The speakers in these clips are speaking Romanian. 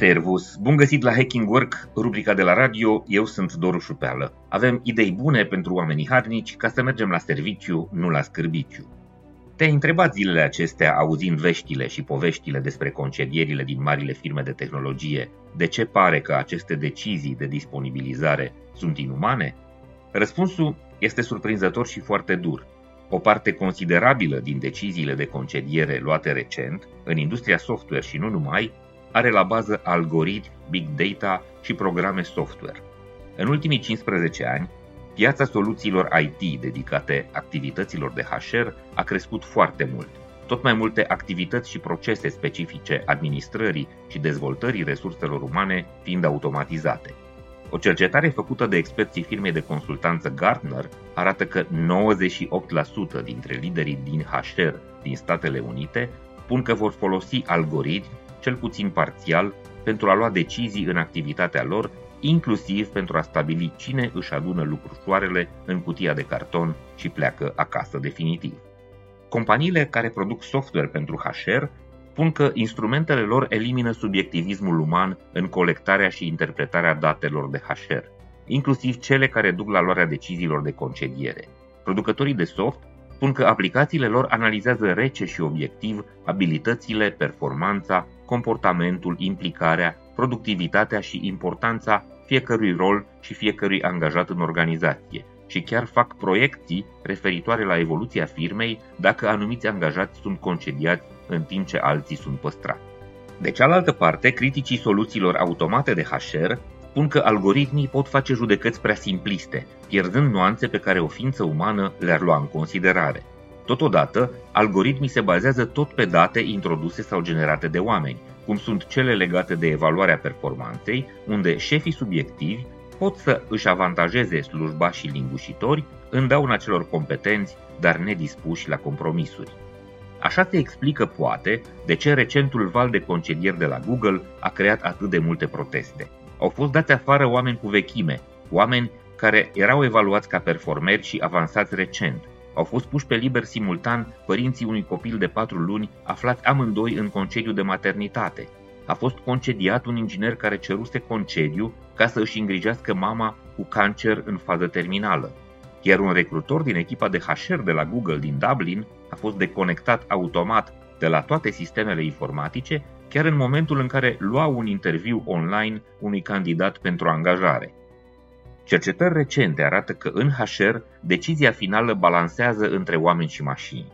Servus! Bun găsit la Hacking Work, rubrica de la radio, eu sunt Doru Șupeală. Avem idei bune pentru oamenii harnici ca să mergem la serviciu, nu la scârbiciu. Te-ai întrebat zilele acestea, auzind veștile și poveștile despre concedierile din marile firme de tehnologie, de ce pare că aceste decizii de disponibilizare sunt inumane? Răspunsul este surprinzător și foarte dur. O parte considerabilă din deciziile de concediere luate recent, în industria software și nu numai, are la bază algoritmi, big data și programe software. În ultimii 15 ani, piața soluțiilor IT dedicate activităților de HR a crescut foarte mult. Tot mai multe activități și procese specifice administrării și dezvoltării resurselor umane fiind automatizate. O cercetare făcută de experții firmei de consultanță Gartner arată că 98% dintre liderii din HR din Statele Unite spun că vor folosi algoritmi cel puțin parțial, pentru a lua decizii în activitatea lor, inclusiv pentru a stabili cine își adună lucrușoarele în cutia de carton și pleacă acasă definitiv. Companiile care produc software pentru HR spun că instrumentele lor elimină subiectivismul uman în colectarea și interpretarea datelor de HR, inclusiv cele care duc la luarea deciziilor de concediere. Producătorii de soft spun că aplicațiile lor analizează rece și obiectiv abilitățile, performanța, comportamentul, implicarea, productivitatea și importanța fiecărui rol și fiecărui angajat în organizație și chiar fac proiecții referitoare la evoluția firmei dacă anumiți angajați sunt concediați în timp ce alții sunt păstrați. De cealaltă parte, criticii soluțiilor automate de HR spun că algoritmii pot face judecăți prea simpliste, pierzând nuanțe pe care o ființă umană le-ar lua în considerare. Totodată, algoritmii se bazează tot pe date introduse sau generate de oameni, cum sunt cele legate de evaluarea performanței, unde șefii subiectivi pot să își avantajeze slujbașii lingușitori în dauna celor competenți, dar nedispuși la compromisuri. Așa se explică, poate, de ce recentul val de concedieri de la Google a creat atât de multe proteste. Au fost dați afară oameni cu vechime, oameni care erau evaluați ca performeri și avansați recent, au fost puși pe liber simultan părinții unui copil de patru luni aflați amândoi în concediu de maternitate. A fost concediat un inginer care ceruse concediu ca să își îngrijească mama cu cancer în fază terminală. Iar un recrutor din echipa de HR de la Google din Dublin a fost deconectat automat de la toate sistemele informatice chiar în momentul în care lua un interviu online unui candidat pentru angajare. Cercetări recente arată că în HR decizia finală balansează între oameni și mașini.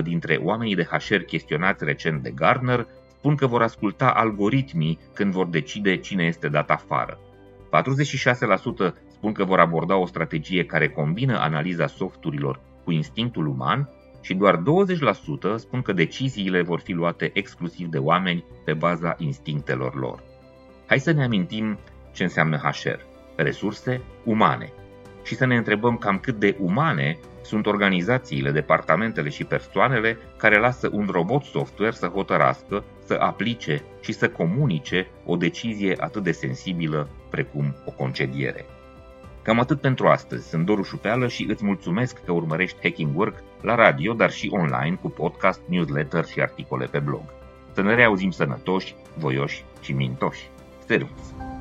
25% dintre oamenii de HR chestionați recent de Gartner spun că vor asculta algoritmii când vor decide cine este dat afară. 46% spun că vor aborda o strategie care combină analiza softurilor cu instinctul uman și doar 20% spun că deciziile vor fi luate exclusiv de oameni pe baza instinctelor lor. Hai să ne amintim ce înseamnă HR. Resurse umane. Și să ne întrebăm cam cât de umane sunt organizațiile, departamentele și persoanele care lasă un robot software să hotărască, să aplice și să comunice o decizie atât de sensibilă precum o concediere. Cam atât pentru astăzi. Sunt Doru Șupeală și îți mulțumesc că urmărești Hacking Work la radio, dar și online cu podcast, newsletter și articole pe blog. Să ne reauzim sănătoși, voioși și mintoși. Servus!